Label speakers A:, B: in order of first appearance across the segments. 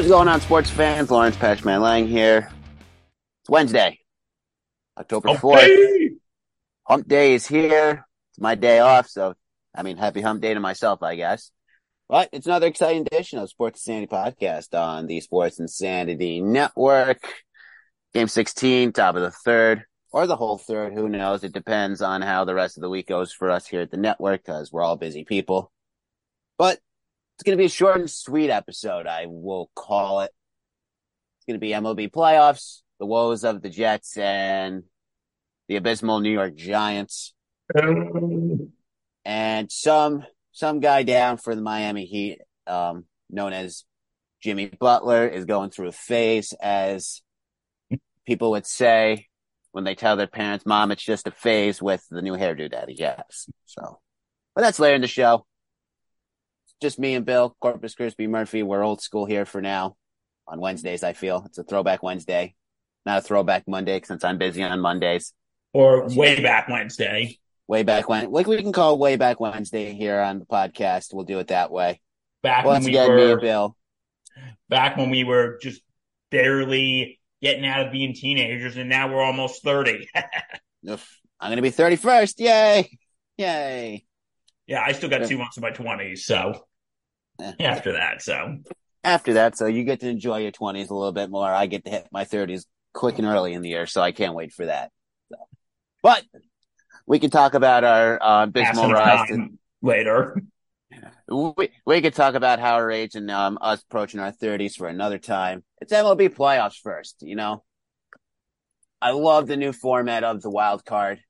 A: What's going on, sports fans? Lawrence Patchman Lang here. It's Wednesday, October 4th. Hump Day is here. It's my day off, so I mean, happy hump day to myself, I guess. But it's another exciting edition of Sports Insanity Podcast on the Sports Insanity Network. Game 16, top of the third, or the whole third, who knows? It depends on how the rest of the week goes for us here at the network, because we're all busy people. But it's going to be a short and sweet episode, I will call it. It's going to be MLB playoffs, the woes of the Jets, and the abysmal New York Giants, and some some guy down for the Miami Heat, um, known as Jimmy Butler, is going through a phase, as people would say when they tell their parents, "Mom, it's just a phase with the new hairdo daddy." Yes, so, but that's later in the show just me and Bill, Corpus Christi Murphy. We're old school here for now on Wednesdays. I feel it's a throwback Wednesday, not a throwback Monday since I'm busy on Mondays.
B: Or way back Wednesday.
A: Way back when, like we can call way back Wednesday here on the podcast. We'll do it that way.
B: Back
A: Once
B: when we
A: again,
B: were,
A: me and Bill.
B: back when we were just barely getting out of being teenagers, and now we're almost thirty.
A: I'm gonna be 31st. Yay! Yay!
B: yeah, I still got two months of my twenties, so. after that, so
A: After that, so you get to enjoy your 20s a little bit more. I get to hit my 30s quick and early in the year, so I can't wait for that. So. But we can talk about our uh, abysmal rise to
B: later.
A: we, we could talk about how our age and um, us approaching our 30s for another time. It's MLB playoffs first, you know. I love the new format of the wild card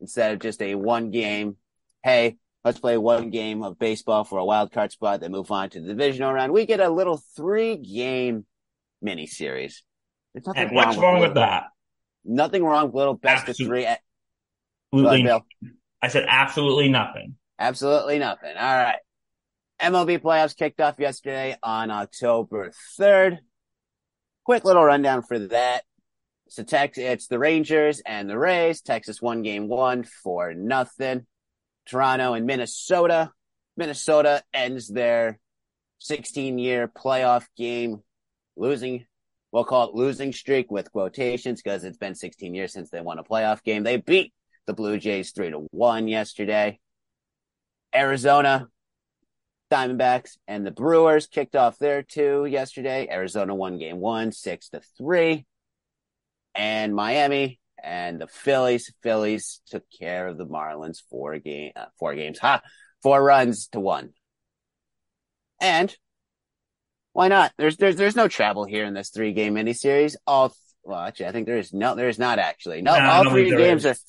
A: instead of just a one game. Hey, let's play one game of baseball for a wild card spot, then move on to the divisional round. We get a little three game mini series. There's nothing
B: And what's wrong with that?
A: Nothing wrong with little best of three. Ahead,
B: Absolutely. I said absolutely nothing.
A: Absolutely nothing. All right. MLB playoffs kicked off yesterday on October 3rd. Quick little rundown for that. So Tex, it's the Rangers and the Rays. Texas won game one for nothing. Toronto and Minnesota. Minnesota ends their 16 year playoff game losing. We'll call it losing streak with quotations because it's been 16 years since they won a playoff game. They beat the Blue Jays three to one yesterday. Arizona Diamondbacks and the Brewers kicked off their two yesterday. Arizona won game one, six to three. And Miami and the Phillies. Phillies took care of the Marlins four game, uh, four games, ha, four runs to one. And why not? There's there's there's no travel here in this three game miniseries. All well, actually, I think there is no, there is not actually. No,
B: No,
A: all three games
B: is.
A: are.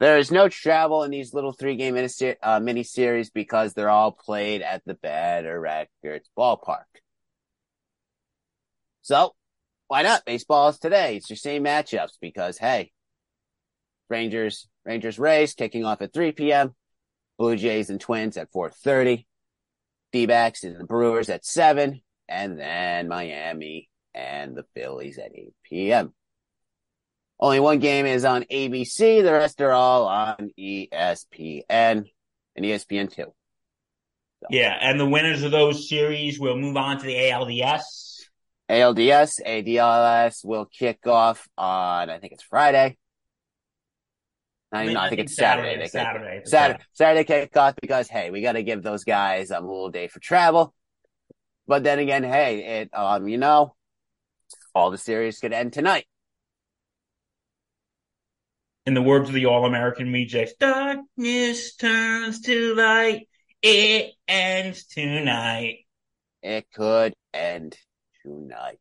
A: There is no travel in these little three game miniseries, uh, miniseries because they're all played at the Better Records ballpark. So why not? Baseball is today. It's your same matchups because hey, Rangers, Rangers Rays kicking off at 3 p.m. Blue Jays and Twins at 4:30. D-backs and the Brewers at 7 and then Miami and the Phillies at 8 p.m. Only one game is on ABC. The rest are all on ESPN and E ESPN2.
B: Yeah, and the winners of those series will move on to the ALDS.
A: ALDS, ADLS will kick off on, I think it's Friday. I, mean, I think it's Saturday. Kick-
B: Saturday.
A: Saturday, Saturday kickoff because hey, we got to give those guys um, a little day for travel. But then again, hey, it um, you know, all the series could end tonight.
B: In the words of the All American Rejects, darkness turns to light. It ends tonight.
A: It could end tonight.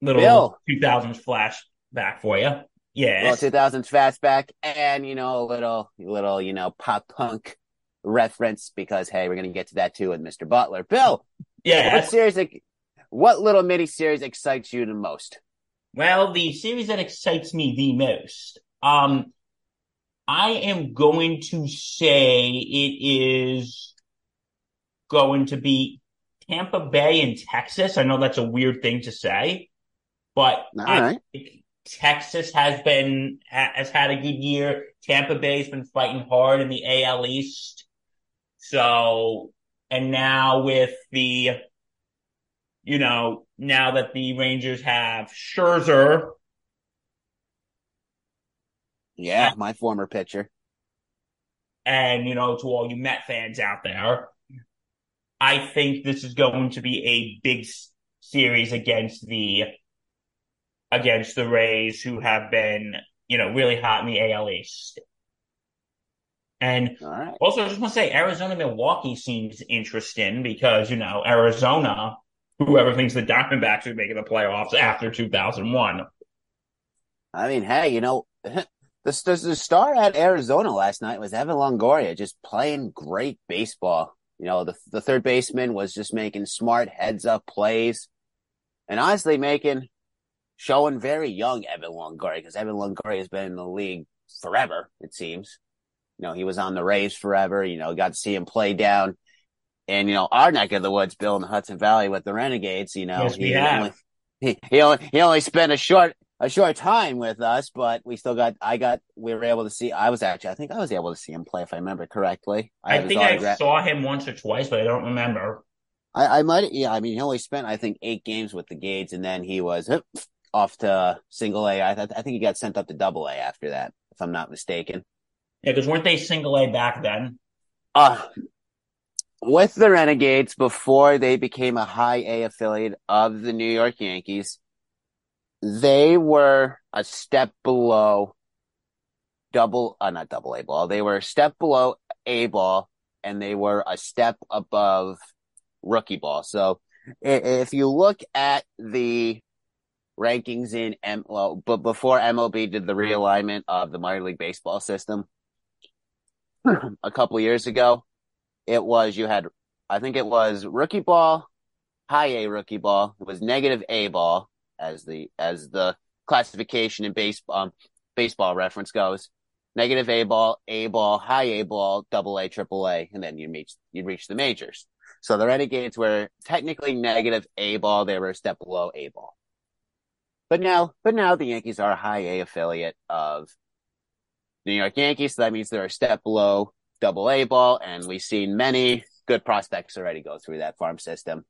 B: Little 2000s flashback for you.
A: Well, 2000s fastback and you know a little, little, you know, pop punk reference because hey, we're going to get to that too with Mr. Butler. Bill,
B: Yeah.
A: what series? What little mini series excites you the most?
B: Well, the series that excites me the most, um, I am going to say it is going to be Tampa Bay and Texas. I know that's a weird thing to say, but
A: All
B: I
A: right.
B: Texas has been has had a good year. Tampa Bay's been fighting hard in the AL East. So, and now with the, you know, now that the Rangers have Scherzer,
A: Yeah, my former pitcher.
B: and you know, to all you Met fans out there, I think this is going to be a big series against the against the Rays, who have been, you know, really hot in the AL East. And
A: right.
B: Also, I just want to say Arizona Milwaukee seems interesting because, you know, Arizona, whoever thinks the Diamondbacks are making the playoffs after 2001.
A: I mean, hey, you know, the, the, the star at Arizona last night was Evan Longoria, just playing great baseball. You know, the the third baseman was just making smart heads up plays, and honestly, making showing very young Evan Longoria because Evan Longoria has been in the league forever. It seems. You know, he was on the Rays forever. You know, got to see him play down. And you know, our neck of the woods, Bill in the Hudson Valley with the Renegades. You know,
B: Yes,
A: he only he, he only he only spent a short a short time with us, but we still got I got we were able to see I was actually I think I was able to see him play if I remember correctly.
B: I,
A: his
B: think I saw him once or twice, but I don't remember.
A: I, I might yeah, I mean he only spent I think eight games with the Gades and then he was off to single A. I, th- I think he got sent up to double A after that, if I'm not mistaken.
B: Yeah, because weren't they single A back then?
A: Uh with the Renegades before they became a high A affiliate of the New York Yankees, they were a step below double uh not double A ball. They were a step below A ball and they were a step above rookie ball. So if you look at the rankings in M well, but before MLB did the realignment of the minor league baseball system a couple years ago, it was you had I think it was rookie ball, high A rookie ball. It was negative A ball as the as the classification in base um baseball reference goes. Negative A ball, A ball, high A ball, double A, triple A, and then you reach you reach the majors. So the Renegades were technically negative A ball. They were a step below A ball. But now, but now the Yankees are a high A affiliate of New York Yankees. So that means they're a step below double A ball. And we've seen many good prospects already go through that farm system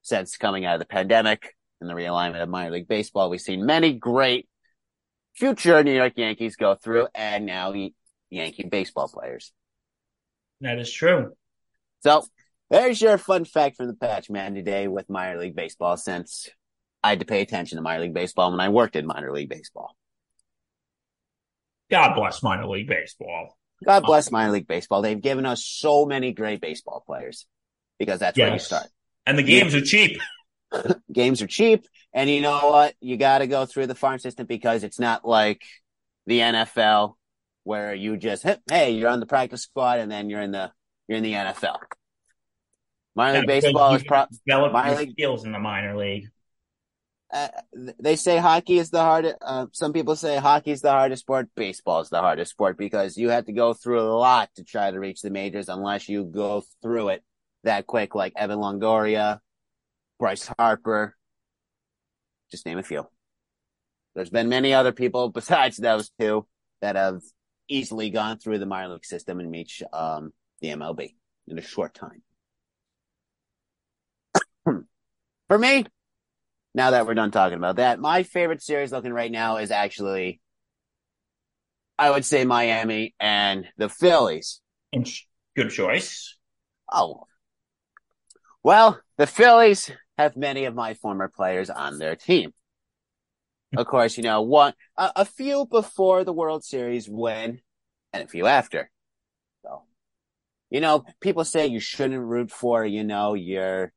A: since coming out of the pandemic and the realignment of minor league baseball. We've seen many great future New York Yankees go through and now Yankee baseball players.
B: That is true.
A: So there's your fun fact from the patch man today with minor league baseball since I had to pay attention to minor league baseball when I worked in minor league baseball.
B: God bless minor league baseball.
A: God bless minor league baseball. They've given us so many great baseball players because that's where you start.
B: And the games are cheap.
A: Games are cheap. And you know what? You got to go through the farm system because it's not like the NFL where you just, hey, you're on the practice squad and then you're in the, you're in the NFL. Minor league
B: Yeah,
A: baseball is pro,
B: Develop
A: minor league-
B: skills in the minor league.
A: They say hockey is the hardest. Uh, some people say hockey is the hardest sport. Baseball is the hardest sport because you have to go through a lot to try to reach the majors unless you go through it that quick, like Evan Longoria, Bryce Harper, just name a few. There's been many other people besides those two that have easily gone through the minor league system and reached um, the MLB in a short time. For me, now that we're done talking about that, my favorite series looking right now is actually, I would say Miami and the Phillies.
B: Good choice.
A: Oh, well, the Phillies have many of my former players on their team. Of course, you know, one, a, a few before the World Series win and a few after. So, you know, people say you shouldn't root for, you know, your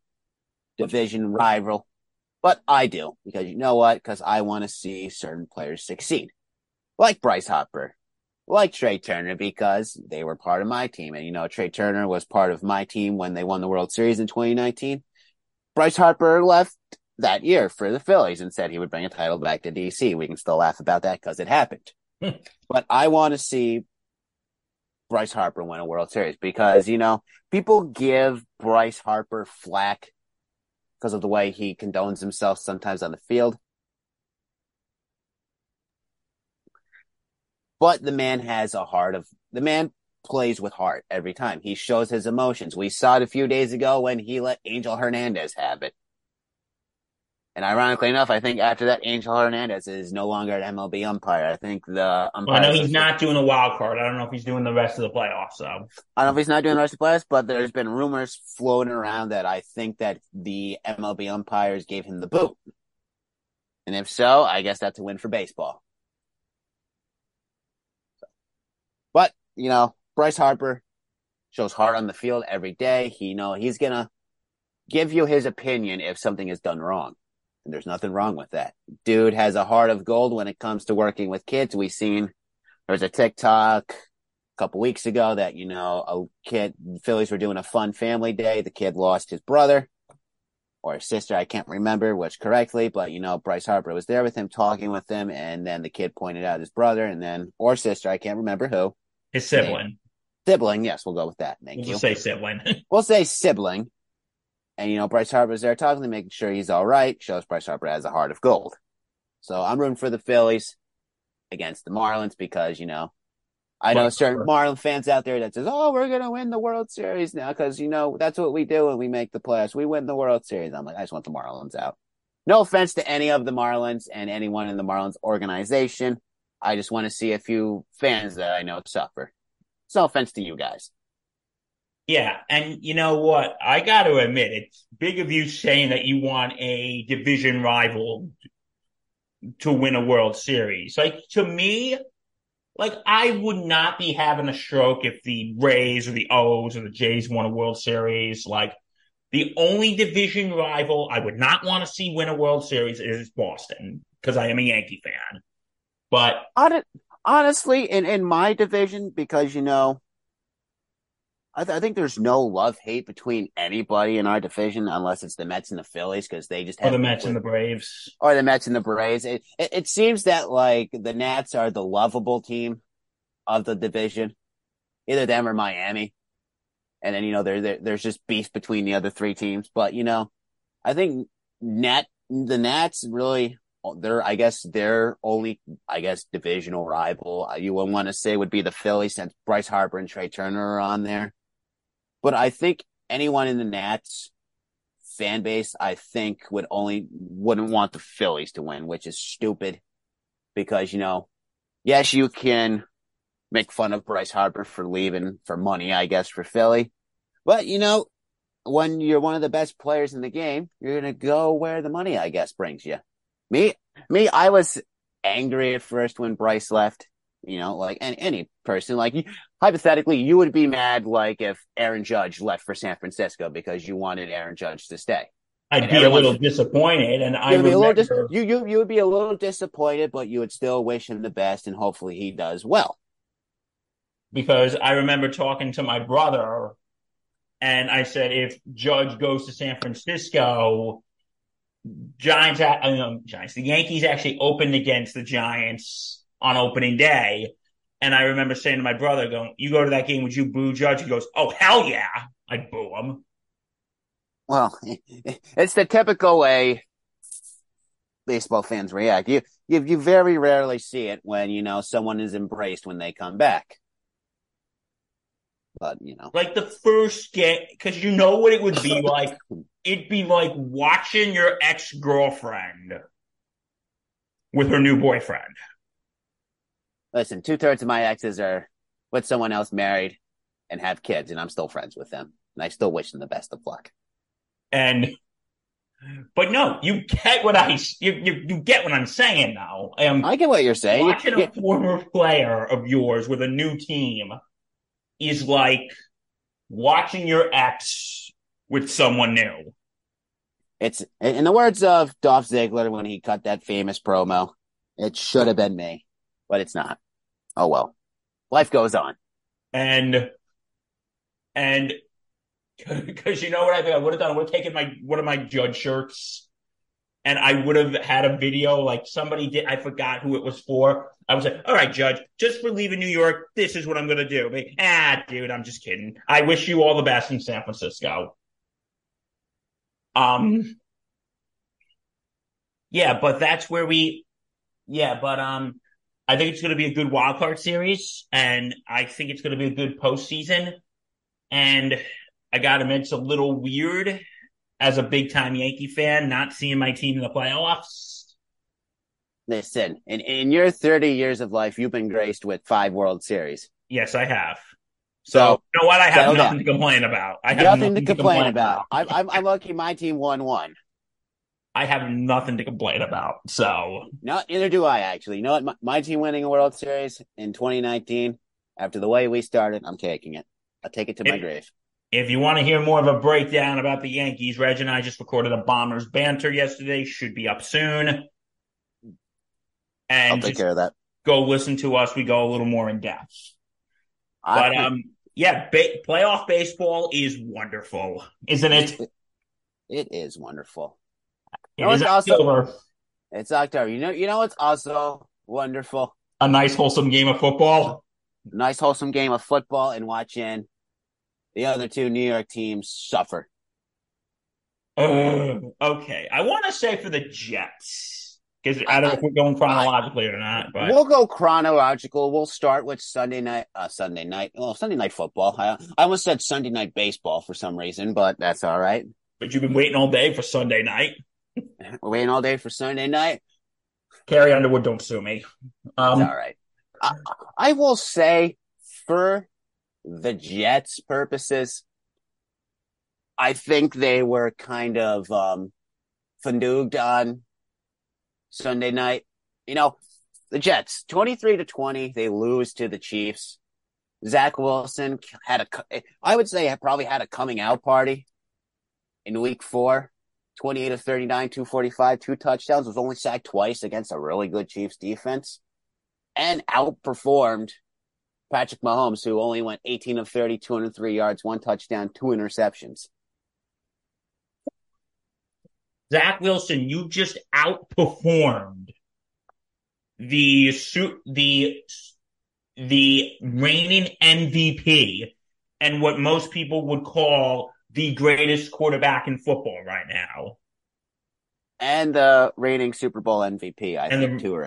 A: division rival, but I do because you know what? Because I want to see certain players succeed, like Bryce Harper, like Trea Turner because they were part of my team. And, you know, Trea Turner was part of my team when they won the World Series in 2019. Bryce Harper left that year for the Phillies and said he would bring a title back to DC. We can still laugh about that because it happened. Hmm. but I want to see Bryce Harper win a World Series because, you know, people give Bryce Harper flack because of the way he condones himself sometimes on the field. But the man has a heart of the man plays with heart every time. He shows his emotions. We saw it a few days ago when he let Angel Hernandez have it. And ironically enough, I think after that, Angel Hernandez is no longer an MLB umpire. I think the umpire.
B: Well, I know he's not doing a wild card. I don't know if he's doing the rest of the playoffs. So
A: I don't know if he's not doing the rest of the playoffs, but there's been rumors floating around that I think that the MLB umpires gave him the boot. And if so, I guess that's a win for baseball. But, you know, Bryce Harper shows heart on the field every day. He you know he's gonna give you his opinion if something is done wrong. And there's nothing wrong with that. Dude has a heart of gold when it comes to working with kids. We've seen there's a TikTok a couple weeks ago that, you know, a kid, Phillies were doing a fun family day. The kid lost his brother or his sister. I can't remember which correctly, but you know, Bryce Harper was there with him, talking with him. And then the kid pointed out his brother and then, or sister. I can't remember who.
B: His sibling.
A: Sibling. Yes, we'll go with that. Thank
B: we'll
A: you.
B: say sibling.
A: we'll say sibling. And, you know, Bryce Harper's there talking to making sure he's all right. Shows Bryce Harper has a heart of gold. So I'm rooting for the Phillies against the Marlins because, you know, I know certain Marlin fans out there that says, "Oh, we're gonna win the World Series now," because you know that's what we do when we make the playoffs. We win the World Series. I'm like, I just want the Marlins out. No offense to any of the Marlins and anyone in the Marlins organization. I just want to see a few fans that I know suffer. It's no offense to you guys.
B: Yeah, and you know what? I got to admit, it's big of you saying that you want a division rival to win a World Series. Like to me, like I would not be having a stroke if the Rays or the O's or the Jays won a World Series. Like the only division rival I would not want to see win a World Series is Boston because I am a Yankee fan. But
A: honestly, in in my division, because you know, I, th- I think there's no love hate between anybody in our division unless it's the Mets and the Phillies because they just
B: have or the Mets and the Braves
A: or the Mets and the Braves. It, it, it seems that like the Nats are the lovable team of the division, either them or Miami, and then you know there there's just beef between the other three teams. But you know, I think Nat the Nats really they're I guess their only I guess divisional rival you would want to say would be the Phillies since Bryce Harper and Trea Turner are on there. But I think anyone in the Nats fan base, I think would only wouldn't want the Phillies to win, which is stupid because, you know, yes, you can make fun of Bryce Harper for leaving for money, I guess, for Philly. But, you know, when you're one of the best players in the game, you're going to go where the money, I guess, brings you. Me, me, I was angry at first when Bryce left you know, like any, any person, like hypothetically, you would be mad, like if Aaron Judge left for San Francisco because you wanted Aaron Judge to stay.
B: I'd and be a little disappointed, and I would remember...
A: dis- you you you would be a little disappointed, but you would still wish him the best, and hopefully he does well.
B: Because I remember talking to my brother, and I said, if Judge goes to San Francisco, Giants, um, Giants, the Yankees actually opened against the Giants on opening day. And I remember saying to my brother, going, you go to that game, would you boo Judge? He goes, oh, hell yeah. I'd boo him.
A: Well, it's the typical way baseball fans react. You, you, you very rarely see it when, you know, someone is embraced when they come back. But, you know.
B: Like the first game, cause you know what it would be like? It'd be like watching your ex-girlfriend with her new boyfriend
A: listen, two thirds of my exes are with someone else married and have kids, and I'm still friends with them. And I still wish them the best of luck.
B: And, but no, you get what I, you, you, you get what I'm saying now.
A: Um, I get what you're saying.
B: Watching a former player of yours with a new team is like watching your ex with someone new.
A: It's, in the words of Dolph Ziggler when he cut that famous promo, it should have been me, but it's not. Oh well. life goes on.
B: And and because you know what I think I would have done? I would have taken my one of my judge shirts and I would have had a video like somebody did. I forgot who it was for. I was like, all right, judge, just for leaving New York, this is what I'm going to do. Ah, dude, I'm just kidding. I wish you all the best in San Francisco. Um, yeah, but that's where we, yeah, but, um, I think it's going to be a good wild card series and I think it's going to be a good postseason. And I got to admit, it's a little weird as a big time Yankee fan, not seeing my team in the playoffs.
A: Listen, in, in your 30 years of life, you've been graced with five World Series.
B: Yes, I have. So, so you know what? I have nothing to complain about. I have
A: nothing, nothing to, complain to complain, about. about. I'm, I'm lucky my team won one.
B: I have nothing to complain about. So,
A: no, neither do I actually. You know what? My, my team winning a World Series in 2019, after the way we started, I'm taking it. I'll take it to my grave.
B: If you want to hear more of a breakdown about the Yankees, Reg and I just recorded a Bombers banter yesterday. Should be up soon.
A: And I'll take care of that.
B: Go listen to us. We go a little more in depth. I, but um, yeah, ba- playoff baseball is wonderful, isn't it?
A: It is wonderful.
B: You know, is October. Also,
A: it's October. You know, you know, it's also wonderful.
B: A nice wholesome game of football.
A: Nice wholesome game of football and watching the other two New York teams suffer.
B: Uh, okay, I want to say for the Jets because I don't know if we're going chronologically or not. But
A: we'll go chronological. We'll start with Sunday night. Uh, Sunday night. Well, Sunday night football. I, I almost said Sunday night baseball for some reason, but that's all right.
B: But you've been waiting all day for Sunday night.
A: We're waiting all day for Sunday night.
B: Carrie Underwood, don't sue me.
A: Um, all right. I, I will say for the Jets purposes, I think they were kind of um on Sunday night. You know, the Jets, 23 to 20, they lose to the Chiefs. Zach Wilson had a, I would say, probably had a coming out party in week four. 28 of 39, 245, two touchdowns, was only sacked twice against a really good Chiefs defense and outperformed Patrick Mahomes, who only went 18 of 30, 203 yards, one touchdown, two interceptions.
B: Zach Wilson, you just outperformed the the the reigning MVP and what most people would call the greatest quarterback in football right now.
A: And the reigning Super Bowl MVP, I and think, the, too.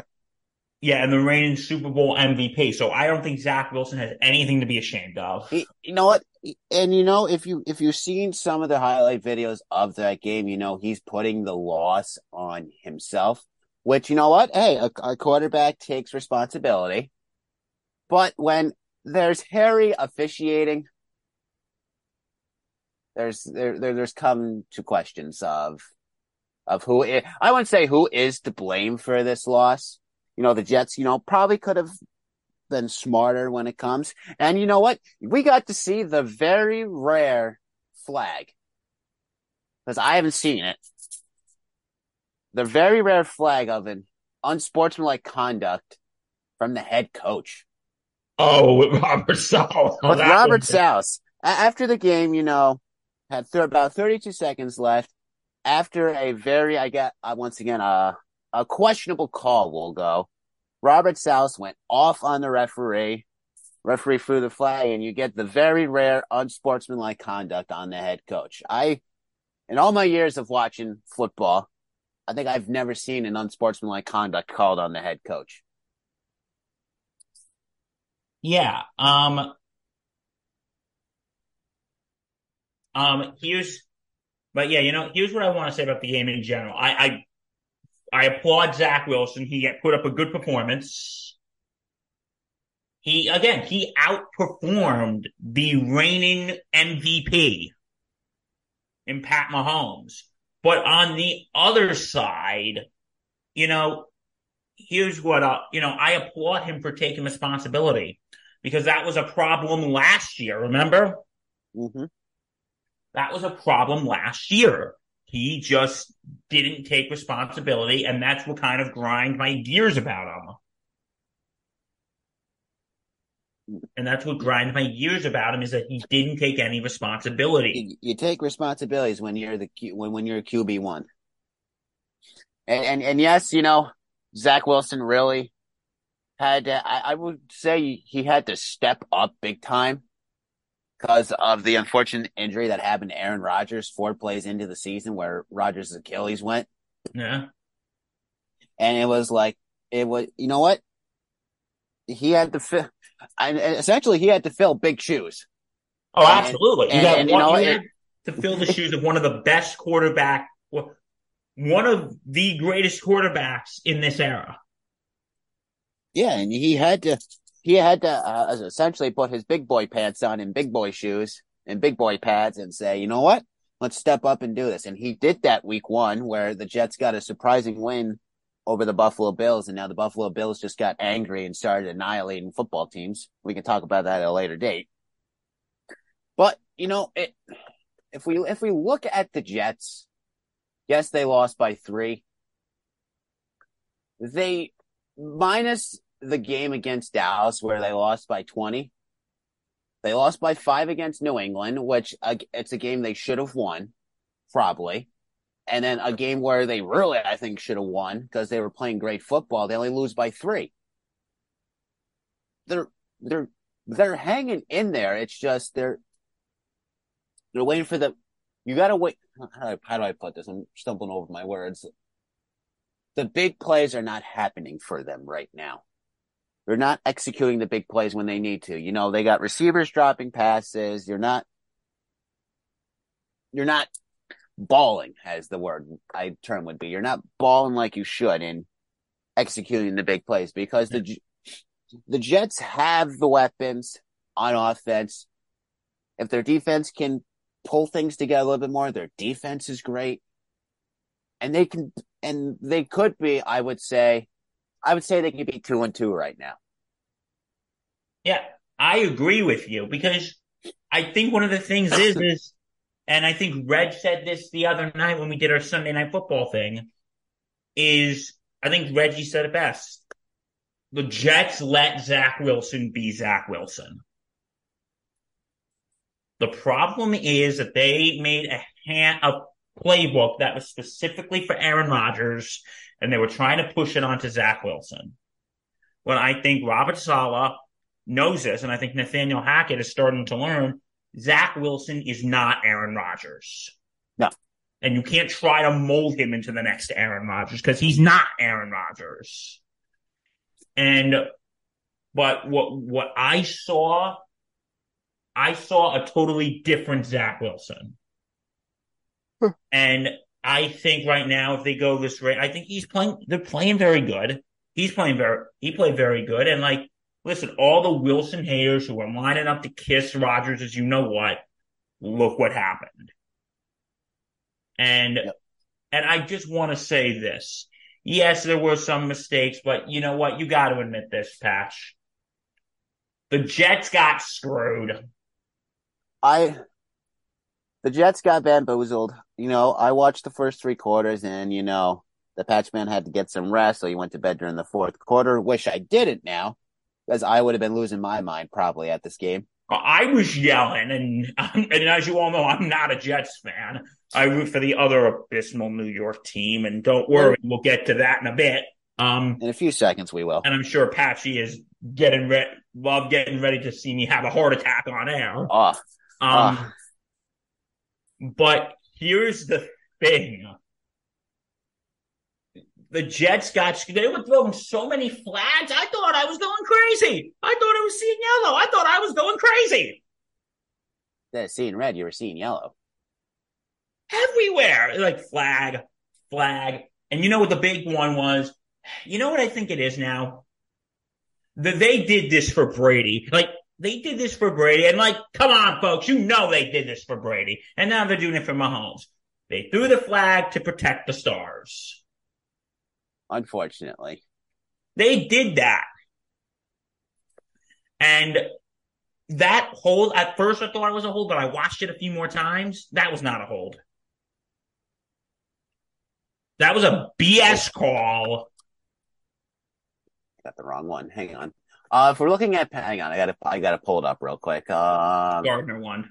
B: Yeah, and the reigning Super Bowl MVP. So I don't think Zach Wilson has anything to be ashamed of.
A: You know what? And you know, if you if you've seen some of the highlight videos of that game, you know he's putting the loss on himself. Which you know what? Hey, a, a quarterback takes responsibility. But when there's Harry officiating, there's there, there there's come to questions of of who is, I wouldn't say who is to blame for this loss you know, the Jets, you know, probably could have been smarter when it comes. And you know what? We got to see the very rare flag because I haven't seen it. The very rare flag of an unsportsmanlike conduct from the head coach.
B: Oh, with Robert.
A: Oh, with Robert Saleh. After the game, you know, had th- about 32 seconds left. After a very, I get, uh, once again, uh, a questionable call will go. Robert Saleh went off on the referee. Referee threw the flag, and you get the very rare unsportsmanlike conduct on the head coach. I, in all my years of watching football, I think I've never seen an unsportsmanlike conduct called on the head coach.
B: Yeah. Um. Um. Here's, but yeah, you know, here's what I want to say about the game in general. I, I I applaud Zach Wilson. He put up a good performance. He, again, he outperformed the reigning MVP in Pat Mahomes. But on the other side, you know, here's what, uh, you know, I applaud him for taking responsibility because that was a problem last year. Remember?
A: Mm-hmm.
B: That was a problem last year. He just didn't take responsibility, and that's what kind of grind my gears about him. And that's what grinds my gears about him is that he didn't take any responsibility.
A: You, you take responsibilities when you're the when when you're a QB one. And, and and yes, you know, Zach Wilson really had to, I, I would say he had to step up big time because of the unfortunate injury that happened to Aaron Rodgers four plays into the season where Rodgers' Achilles went.
B: Yeah.
A: And it was like, it was, you know what? He had to fill, and essentially he had to fill big shoes.
B: Oh, absolutely.
A: And,
B: you,
A: and, and, you know,
B: to fill the shoes of one of the best quarterback, one of the greatest quarterbacks in this era.
A: Yeah, and he had to he had to uh, essentially put his big boy pants on and big boy shoes and big boy pads and say, you know what? Let's step up and do this. And he did that week one where the Jets got a surprising win over the Buffalo Bills. And now the Buffalo Bills just got angry and started annihilating football teams. We can talk about that at a later date. But, you know, it, if we, if we look at the Jets, yes, they lost by three. They, minus the game against Dallas where they lost by 20. They lost by five against New England, which uh, it's a game they should have won, probably. And then a game where they really, I think, should have won because they were playing great football. They only lose by three. They're, they're, they're hanging in there. It's just they're, they're waiting for the, you gotta wait. How do I, how do I put this? I'm stumbling over my words. The big plays are not happening for them right now. They're not executing the big plays when they need to. You know, they got receivers dropping passes. You're not, you're not balling as the word I term would be. You're not balling like you should in executing the big plays because the, the Jets have the weapons on offense. If their defense can pull things together a little bit more, their defense is great. And they can, and they could be, I would say, I would say they could be two and two right now.
B: Yeah, I agree with you because I think one of the things is is, and I think Reg said this the other night when we did our Sunday night football thing, is I think Reggie said it best. The Jets let Zach Wilson be Zach Wilson. The problem is that they made a hand, a playbook that was specifically for Aaron Rodgers, and they were trying to push it onto Zach Wilson. When I think Robert Saleh knows this, and I think Nathaniel Hackett is starting to learn, Zach Wilson is not Aaron Rodgers.
A: No.
B: And you can't try to mold him into the next Aaron Rodgers because he's not Aaron Rodgers. And, but what, what I saw, I saw a totally different Zach Wilson. And I think right now, if they go this way, I think he's playing, they're playing very good. He's playing very, he played very good. And like, listen, all the Wilson haters who are lining up to kiss Rodgers as you know what, look what happened. And, yep. and I just want to say this. Yes, there were some mistakes, but you know what? You got to admit this, Patch. The Jets got screwed.
A: I, the Jets got bamboozled. You know, I watched the first three quarters and, you know, the Patchman had to get some rest, so he went to bed during the fourth quarter. Wish I didn't now because I would have been losing my mind probably at this game.
B: I was yelling, and and as you all know, I'm not a Jets fan. I root for the other abysmal New York team, and don't worry, we'll get to that in a bit. Um,
A: in a few seconds, we will.
B: And I'm sure Patchy is getting ready, love getting ready to see me have a heart attack on air.
A: Oh,
B: um, oh. but here's the thing: the Jets got they were throwing so many flags. I thought I was going crazy. I thought I was seeing yellow. I thought I was going crazy.
A: Yeah, seeing red, you were seeing yellow.
B: Everywhere, like flag, flag, and you know what the big one was? You know what I think it is now? That they did this for Brady. Like they did this for Brady, and like, come on, folks, you know they did this for Brady, and now they're doing it for Mahomes. They threw the flag to protect the stars
A: unfortunately.
B: They did that. And that hold, at first I thought it was a hold, but I watched it a few more times. That was not a hold. That was a BS call.
A: Got the wrong one. Hang on. Uh, if we're looking at, hang on, I gotta, I gotta pull it up real quick. Um,
B: Gardner won.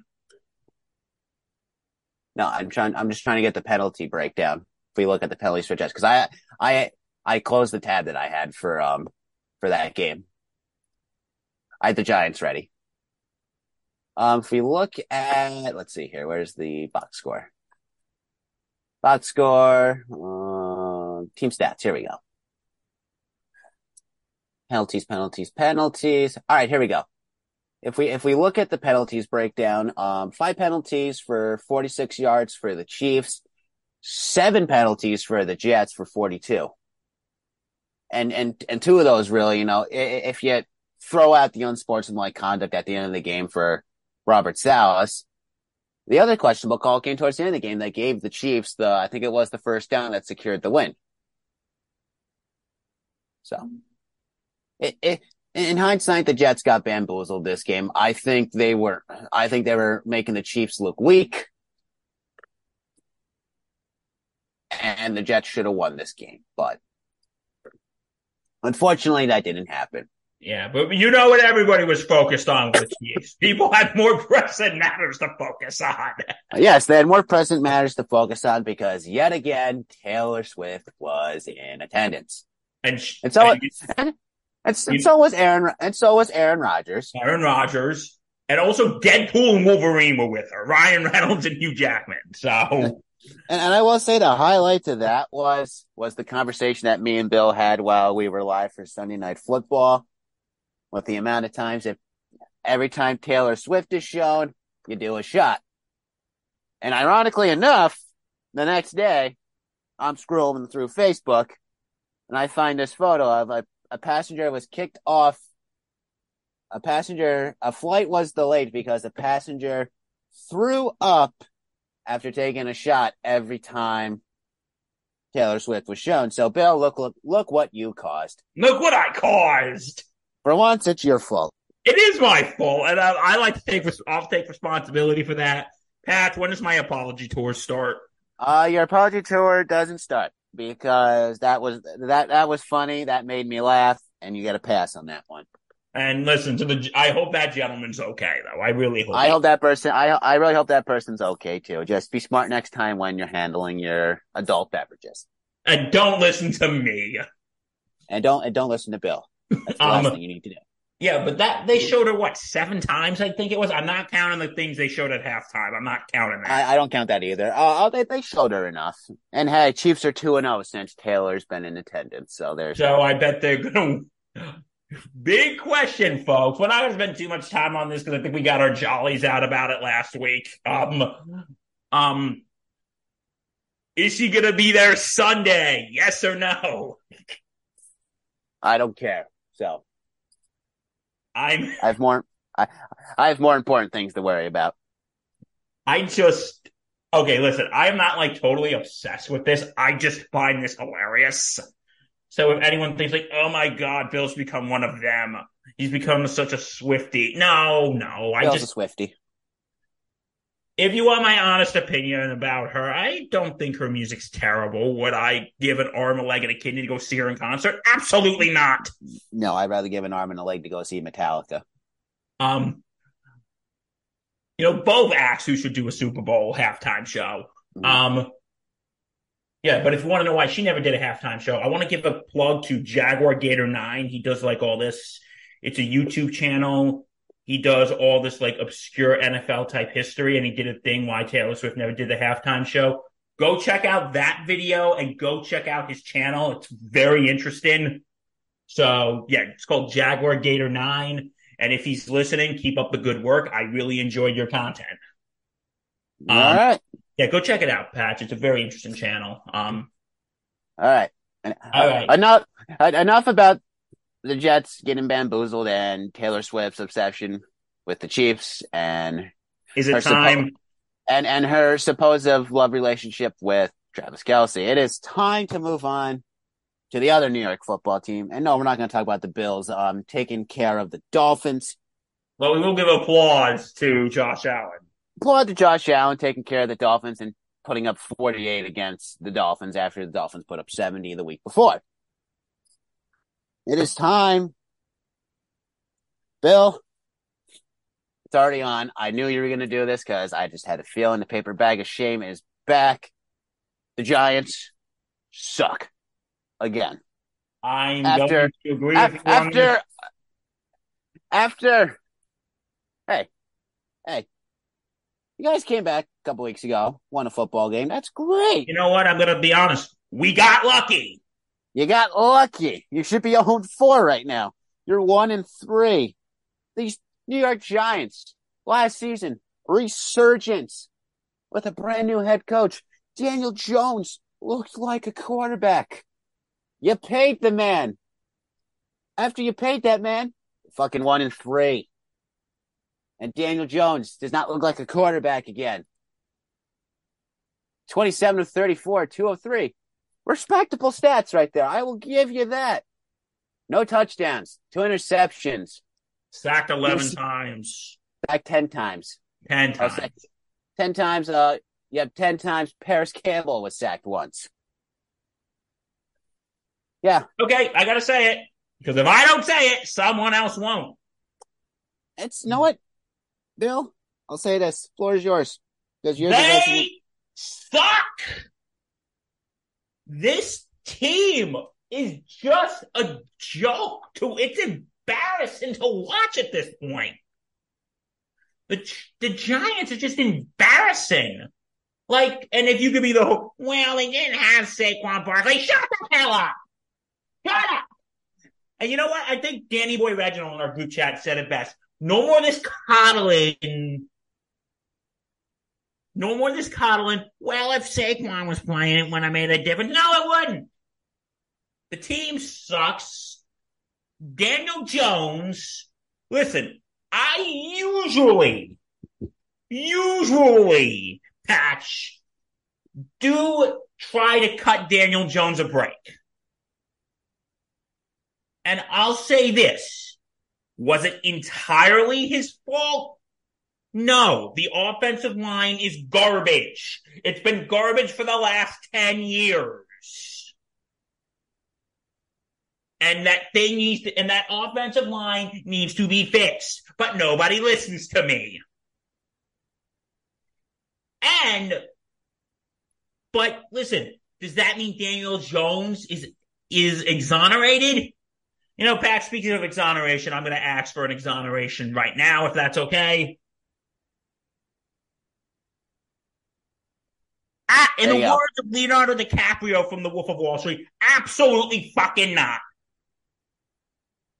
A: no, I'm trying, I'm just trying to get the penalty breakdown. If we look at the penalty for because I, I, I closed the tab that I had for, um, for that game. I had the Giants ready. Um, if we look at, let's see here, where's the box score? Box score, uh, team stats. Here we go. Penalties, penalties, penalties. All right, here we go. If we if we look at the penalties breakdown, um, five penalties for 46 yards for the Chiefs, seven penalties for the Jets for 42. And and and two of those really, you know, if you throw out the unsportsmanlike conduct at the end of the game for Robert Saleh, the other questionable call came towards the end of the game that gave the Chiefs the I think it was the first down that secured the win. So it, it, in hindsight, the Jets got bamboozled this game. I think they were, I think they were making the Chiefs look weak. And the Jets should have won this game, but unfortunately that didn't happen.
B: Yeah, but you know what everybody was focused on with Chiefs. People had more pressing matters to focus on.
A: yes, they had more pressing matters to focus on because yet again, Taylor Swift was in attendance.
B: And,
A: and so, and, and, and so was Aaron, and so was Aaron Rodgers.
B: Aaron Rodgers. And also Deadpool and Wolverine were with her. Ryan Reynolds and Hugh Jackman. So
A: and, and I will say the highlight to that was was the conversation that me and Bill had while we were live for Sunday night football. With the amount of times if every time Taylor Swift is shown, you do a shot. And ironically enough, the next day, I'm scrolling through Facebook and I find this photo of a a passenger was kicked off. A passenger, a flight was delayed because a passenger threw up after taking a shot every time Taylor Swift was shown. So, Bill, look, look, look what you caused.
B: Look what I caused.
A: For once, it's your fault.
B: It is my fault, and I, I like to take. I'll take responsibility for that. Pat, when does my apology tour start?
A: Uh, your apology tour doesn't start because that was that that was funny. That made me laugh, and you get a pass on that one.
B: And listen to the. I hope that gentleman's okay, though. I really hope.
A: I hope that person. I I really hope that person's okay too. Just be smart next time when you're handling your adult beverages.
B: And don't listen to me.
A: And don't and don't listen to Bill. That's the um, last thing you need to do.
B: Yeah, but that they showed her what seven times? I think it was. I'm not counting the things they showed at halftime. I'm not counting that.
A: I, I don't count that either. Uh, oh, they they showed her enough. And hey, Chiefs are two and zero since Taylor's been in attendance. So there's.
B: So I bet they're gonna. Big question, folks. We're not gonna spend too much time on this because I think we got our jollies out about it last week. Um, um, is she gonna be there Sunday? Yes or no?
A: I don't care. So
B: I'm
A: I have more I I have more important things to worry about.
B: I just okay, listen, I'm not like totally obsessed with this. I just find this hilarious. So if anyone thinks like, oh my god, Bill's become one of them, he's become such a Swifty. No, no, I
A: Bill's
B: just
A: a Swifty.
B: If you want my honest opinion about her, I don't think her music's terrible. Would I give an arm, a leg, and a kidney to go see her in concert? Absolutely not.
A: No, I'd rather give an arm and a leg to go see Metallica.
B: Um, you know, both acts who should do a Super Bowl halftime show. Mm-hmm. Um, yeah, but if you want to know why she never did a halftime show, I want to give a plug to Jaguar Gator Nine. He does like all this. It's a YouTube channel he does all this like obscure NFL type history, and he did a thing why Taylor Swift never did the halftime show. Go check out that video and go check out his channel. It's very interesting. So yeah, it's called Jaguar Gator Nine. And if he's listening, keep up the good work. I really enjoyed your content.
A: Um, all right.
B: Yeah, go check it out, Patch. It's a very interesting channel. Um,
A: all right. All right. Enough. Enough about the Jets getting bamboozled and Taylor Swift's obsession with the Chiefs and
B: is it time suppo-
A: and and her supposed love relationship with Travis Kelce. It is time to move on to the other New York football team. And no, we're not going to talk about the Bills um taking care of the Dolphins.
B: Well, we will give applause to Josh Allen.
A: Applaud to Josh Allen taking care of the Dolphins and putting up 48 against the Dolphins after the Dolphins put up 70 the week before. It is time Bill, it's already on. I knew you were going to do this because I just had a feeling the paper bag of shame is back. The Giants suck again.
B: I'm
A: After-
B: going to agree
A: Af-
B: with you
A: after, after, hey, hey, you guys came back a couple weeks ago, won a football game. That's great.
B: You know what? I'm going to be honest. We got lucky.
A: You got lucky. You should be 0 4 right now. You're 1 and 3. These New York Giants last season, resurgence with a brand new head coach. Daniel Jones looked like a quarterback. You paid the man. After you paid that man, fucking 1 and 3. And Daniel Jones does not look like a quarterback again. 27 of 34, 203 respectable stats right there. I will give you that. No touchdowns, two interceptions,
B: Sacked 11
A: Yes.
B: times.
A: Sacked 10 times.
B: 10
A: Oh,
B: times.
A: sack- 10 times, uh, you have 10 times Parris Campbell was sacked once. Yeah,
B: Okay, I got to say it. Because if I don't say it, someone else won't.
A: it's, you know what, Bill? I'll say this. Floor is yours. Because you're the.
B: They suck. This team is just a joke to it's embarrassing to watch at this point. The the Giants are just embarrassing. Like, and if you could be the well, they didn't have Saquon Barkley. Shut the hell up. Shut up. And you know what? I think Danny Boy Reginald in our group chat said it best. No more this coddling no more this coddling. Well, if Saquon was playing it when I made a difference, no, it wouldn't. The team sucks. Daniel Jones. Listen, I usually, usually, Patch, do try to cut Daniel Jones a break. And I'll say this. Was it entirely his fault? No, the offensive line is garbage. It's been garbage for the last 10 years. And that thing needs to, and that offensive line needs to be fixed. But nobody listens to me. And, but listen, does that mean Daniel Jones is, is exonerated? You know, Pat, speaking of exoneration, I'm going to ask for an exoneration right now, if that's okay. Ah, in
A: There
B: the
A: go.
B: words of Leonardo DiCaprio from The Wolf of Wall Street, absolutely fucking not.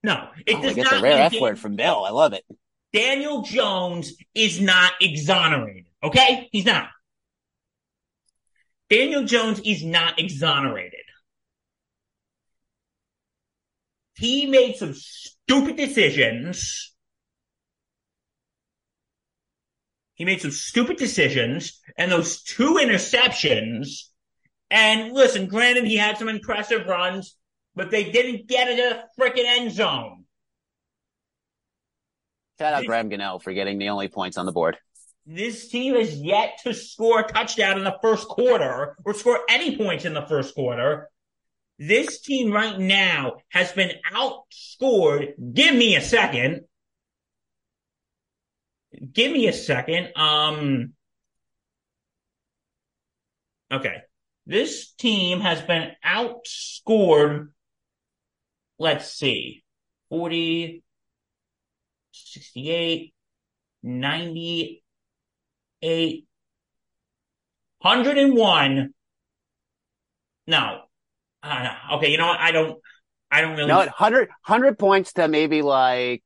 B: No, it
A: Oh, I
B: does
A: get
B: not
A: the rare F word from Bill. I love it.
B: Daniel Jones is not exonerated. Okay? He's not. Daniel Jones is not exonerated. He made some stupid decisions. He made some stupid decisions and those two interceptions. And listen, granted, he had some impressive runs, but they didn't get into the freaking end zone.
A: Shout out Graham Gannell for getting the only points on the board.
B: This team has yet to score a touchdown in the first quarter or score any points in the first quarter. This team right now has been outscored. Give me a second. Give me a second. Um, okay. This team has been outscored. Let's see. 40, 68, 98, 101. No. Uh, okay, you know what? I don't, I don't really.
A: No, 100, 100 points to maybe like,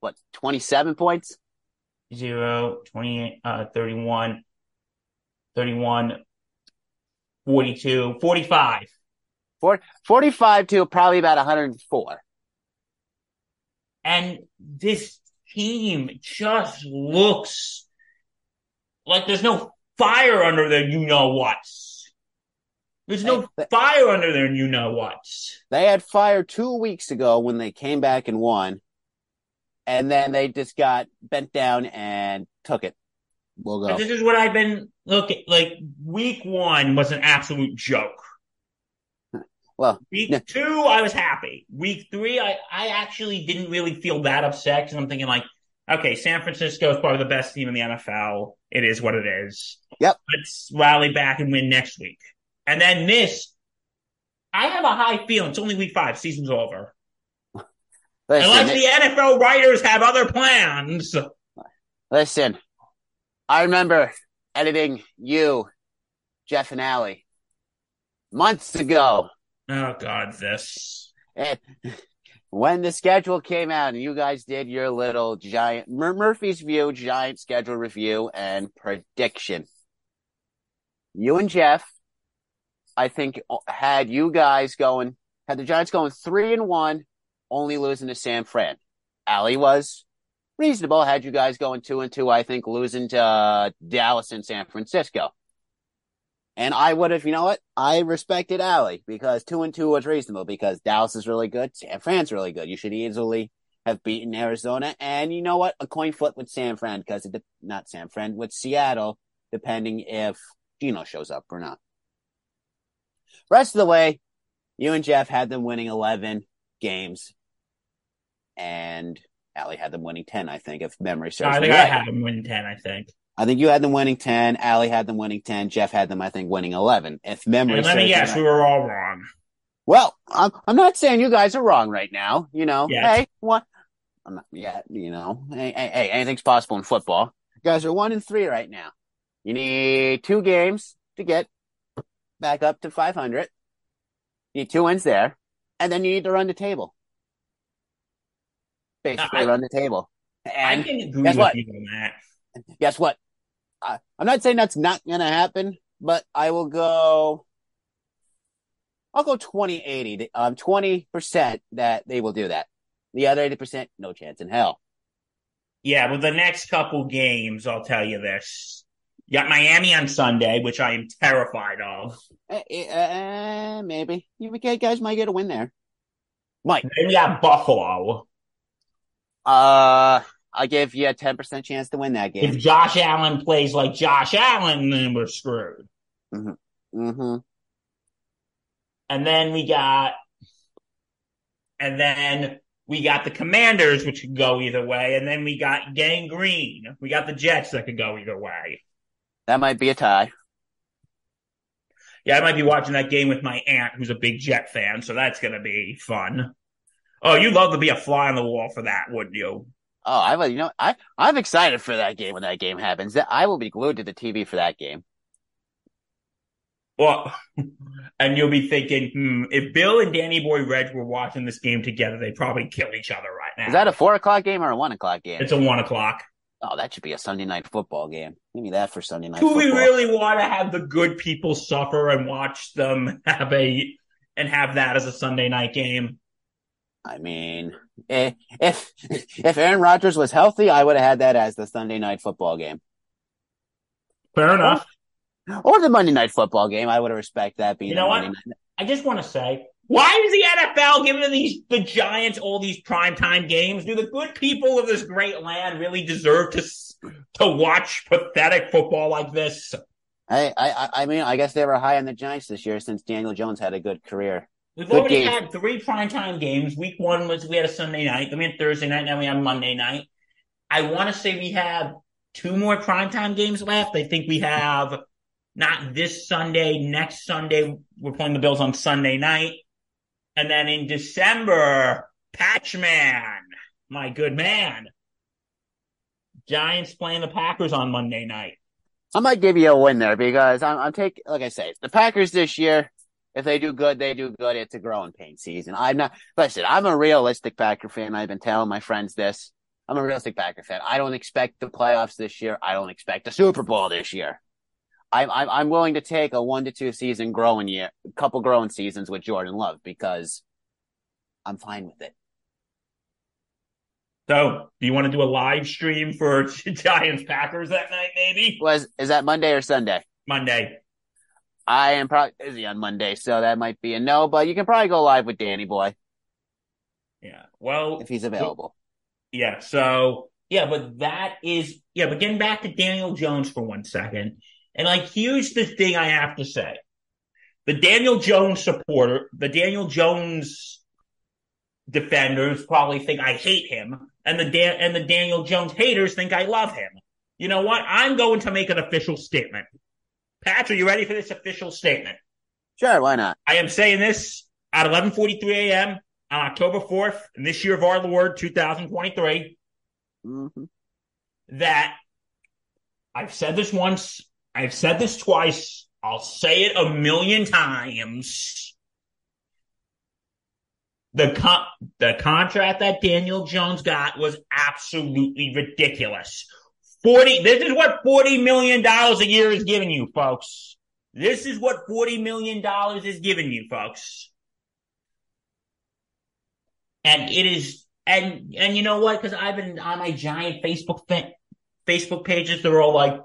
A: what, 27 points?
B: 0, 28, uh, 31, 31, 42, 45.
A: Four, 45 to probably about 104.
B: And this team just looks like there's no fire under their you know what's. There's no
A: Hey,
B: fire under their you know what's.
A: They had fire two weeks ago when they came back and won. And then they just got bent down and took it. We'll go.
B: This is what I've been looking like. Week one was an absolute joke.
A: Well,
B: Week
A: no.
B: two, I was happy. Week three, I, I actually didn't really feel that upset because I'm thinking like, okay, San Francisco is probably the best team in the NFL. It is what it is.
A: Yep.
B: Let's rally back and win next week. And then this, I have a high feeling. It's only week five. Season's over.
A: listen,
B: Unless the NFL writers have other plans.
A: listen. I remember editing you, Jeff and Allie, months ago.
B: Oh God, this.
A: And when the schedule came out and you guys did your little giant Mur- Murphy's View giant schedule review and prediction, you and Jeff, I think, had you guys going, had the Giants going three and one, only losing to San Fran. Allie was reasonable. Had you guys going two and two, I think losing to uh, Dallas and San Francisco. And I would have, you know what? I respected Allie because two and two was reasonable because Dallas is really good. San Fran's really good. You should easily have beaten Arizona. And you know what? A coin flip with San Fran because it, not San Fran, with Seattle, depending if Geno shows up or not. Rest of the way, you and Jeff had them winning 11 games and Allie had them winning 10, I think, if memory serves
B: I
A: me
B: think I had them win 10, I think.
A: I think you had them winning 10. Allie had them winning 10. Jeff had them, I think, winning 11. If memory
B: And let
A: serves
B: me
A: me
B: guess,
A: right.
B: we were all wrong.
A: Well, I'm, I'm not saying you guys are wrong right now. You know,
B: Yes.
A: hey, what? I'm not yet. You know, hey, hey, hey, anything's possible in football. You guys are one and three right now. You need two games to get back up to 500. You need two wins there, and then you need to run the table. Basically,
B: I-
A: run the table.
B: I
A: And
B: can agree
A: guess
B: with
A: what?
B: you on that.
A: guess what? I, I'm not saying that's not going to happen, but I will go. I'll go 20 80. Um, 20% that they will do that. The other 80%, no chance in hell.
B: Yeah, well, the next couple games, I'll tell you this. You got Miami on Sunday, which I am terrified of.
A: Eh, eh, maybe. You guys might get a win there. Mike,
B: Then we got Buffalo.
A: uh, I'll give you a 10% chance to win that game. If.
B: Josh Allen plays like Josh Allen, then we're screwed.
A: Mm hmm
B: And then we got, and then we got the Commanders, which could go either way. And then we got Gang Green. We got the Jets that could go either way.
A: That might be a tie.
B: Yeah, I might be watching that game with my aunt, who's a big Jet fan, so that's gonna be fun. Oh, you'd love to be a fly on the wall for that, wouldn't you?
A: Oh, I will, you know, I, I'm excited for that game when that game happens. I will be glued to the TV for that game.
B: Well, and you'll be thinking, hmm, if Bill and Danny Boy Reg were watching this game together, they'd probably kill each other right now.
A: Is that a four o'clock game or a one o'clock game?
B: It's a one o'clock.
A: Oh, that should be a Sunday night football game. Give me that for Sunday night
B: Do
A: football.
B: we really want to have the good people suffer and watch them have a and have that as a Sunday night game?
A: I mean, eh, if if Aaron Rodgers was healthy, I would have had that as the Sunday night football game
B: Fair enough.
A: or the Monday night football game. I would have respect that being
B: You know
A: a
B: what?
A: Night.
B: I just want to say, why is the NFL giving these the Giants all these primetime games? Do the good people of this great land really deserve to to watch pathetic football like this?
A: I, I I mean, I guess they were high on the Giants this year since Daniel Jones had a good career.
B: We've
A: Good
B: already
A: game.
B: had three primetime games. Week one was we had a Sunday night, then we had Thursday night, now we have Monday night. I want to say we have two more primetime games left. I think we have not this Sunday, next Sunday. We're playing the Bills on Sunday night. And then in December, Patchman, my good man. Giants playing the Packers on Monday night.
A: I might give you a win there because I'm, I'm taking, like I say, the Packers this year. If they do good, they do good. It's a growing pain season. I'm not, listen, I'm a realistic Packer fan. I've been telling my friends this. I'm a realistic Packer fan. I don't expect the playoffs this year. I don't expect the Super Bowl this year. I'm, I'm, I'm willing to take a one to two season growing year, a couple growing seasons with Jordan Love because I'm fine with it.
B: So, do you want to do a live stream for Giants Packers that night, maybe?
A: Was, is that Monday or Sunday?
B: Monday.
A: I am probably busy on Monday, so that might be a no, but you can probably go live with Danny Boy
B: Yeah. Well,
A: if he's available.
B: Yeah. So yeah, but that is yeah. But getting back to Daniel Jones for one second, and like here's the thing I have to say: the Daniel Jones supporter, the Daniel Jones defenders probably think I hate him, and the Dan- and the Daniel Jones haters think I love him. You know what? I'm going to make an official statement. Pat, are you ready for this official statement?
A: Sure, why not?
B: I am saying this at 11:43 a.m. on October 4th in this year of our Lord 2023
A: hmm
B: that I've said this once, I've said this twice, I'll say it a million times. The con- the contract that Daniel Jones got was absolutely ridiculous. 40 this is what 40 million dollars a year is giving you, folks. This is what 40 million dollars is giving you, folks. And it is and and you know what? Because I've been on my giant Facebook fa- Facebook pages, they're all like,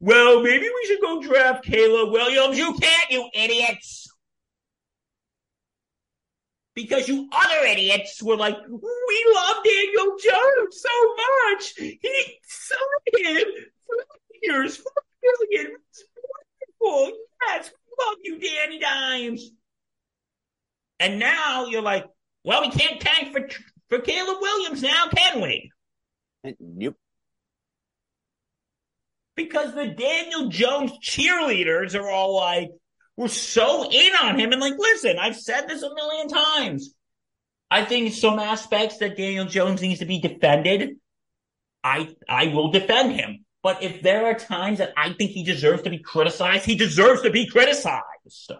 B: "Well, maybe we should go draft Caleb Williams." You can't, you idiots! Because you other idiots were like, "We love Daniel Jones so much. He signed him for years, four million. It's wonderful. Yes, we love you, Danny Dimes." And now you're like, "Well, we can't tank for for Caleb Williams now, can we?"
A: Yep.
B: Because the Daniel Jones cheerleaders are all like, we're so in on him. And like, listen, I've said this a million times. I think some aspects that Daniel Jones needs to be defended. I I will defend him. But if there are times that I think he deserves to be criticized, he deserves to be criticized.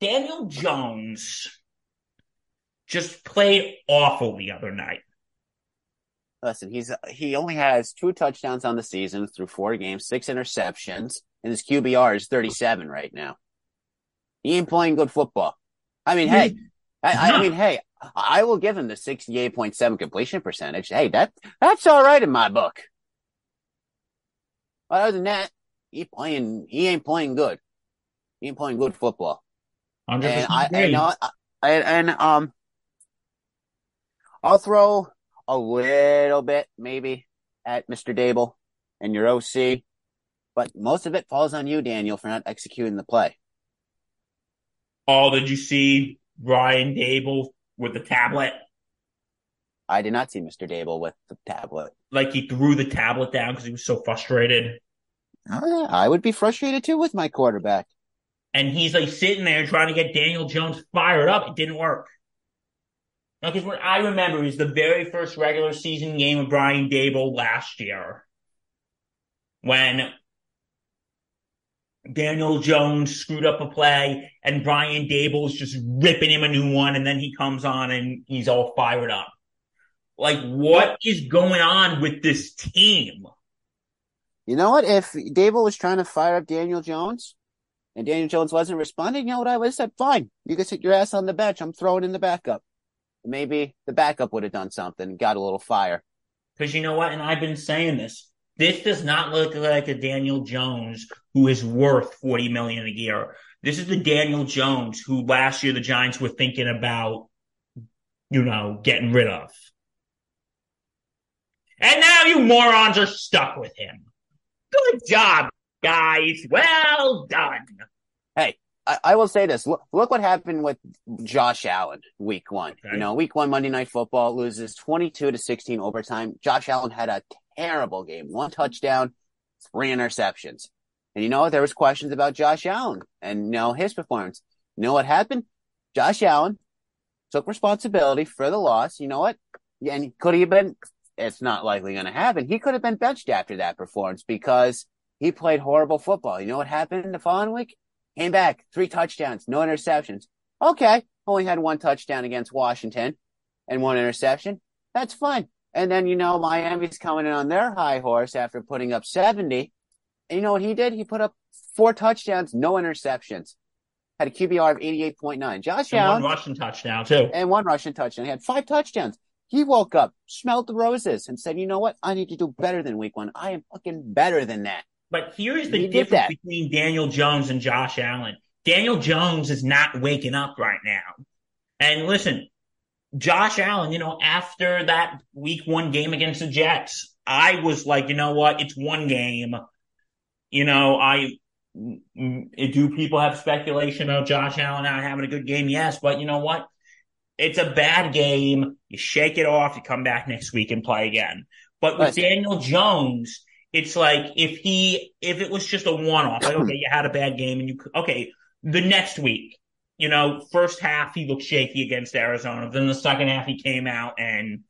B: Daniel Jones just played awful the other night.
A: Listen, he's he only has two touchdowns on the season through four games, six interceptions, and his QBR is 37 right now. He ain't playing good football. I mean, hey, I, I mean, hey, I will give him the 68.7 completion percentage. Hey, that that's all right in my book. But other than that, he playing he ain't playing good. He ain't playing good football.
B: 100%
A: And I, and, know, I and, and um, I'll throw a little bit maybe at Mr. Daboll and your OC, but most of it falls on you, Daniel, for not executing the play.
B: Oh, did you see Brian Daboll with the tablet?
A: I did not see Mr. Daboll with the tablet.
B: Like he threw the tablet down because he was so frustrated.
A: Uh, I would be frustrated too with my quarterback.
B: And he's like sitting there trying to get Daniel Jones fired up. It didn't work. Because what I remember is the very first regular season game of Brian Daboll last year when Daniel Jones screwed up a play and Brian Daboll is just ripping him a new one and then he comes on and he's all fired up. Like what is going on with this team?
A: You know what? If Daboll was trying to fire up Daniel Jones and Daniel Jones wasn't responding, you know what I would have said? Fine. You can sit your ass on the bench. I'm throwing in the backup. Maybe the backup would have done something, got a little fire.
B: Because you know what? And I've been saying this. This does not look like a Daniel Jones who is worth 40 million a year. This is the Daniel Jones who last year the Giants were thinking about, you know, getting rid of. And now you morons are stuck with him. Good job, guys. Well done.
A: I, I will say this. Look, look what happened with Josh Allen week one.
B: Okay.
A: You know, week one Monday Night Football loses 22 to 16 overtime. Josh Allen had a terrible game. One touchdown, three interceptions. And you know, there was questions about Josh Allen and, you know, his performance. You know what happened? Josh Allen took responsibility for the loss. You know what? And could he have been, it's not likely going to happen. He could have been benched after that performance because he played horrible football. You know what happened the following week? Came back, three touchdowns, no interceptions. Okay. Only had one touchdown against Washington and one interception. That's fine. And then, you know, Miami's coming in on their high horse after putting up 70. And you know what he did? He put up four touchdowns, no interceptions. Had a QBR of 88.9. Josh
B: And
A: Allen
B: one rushing touchdown, too.
A: and one rushing touchdown. He had five touchdowns. He woke up, smelled the roses, and said, "You know what? I need to do better than Week One. I am fucking better than that."
B: But here's the
A: He
B: difference between Daniel Jones and Josh Allen. Daniel Jones is not waking up right now. And listen, Josh Allen, you know, after that week one game against the Jets, I was like, you know what? It's one game. You know, I mm, do people have speculation about Josh Allen not having a good game? Yes, but you know what? It's a bad game. You shake it off. You come back next week and play again. But with Daniel Jones, it's like if he if it was just a one off, like okay, you had a bad game and you okay, the next week, you know, first half he looked shaky against Arizona. Then the second half he came out and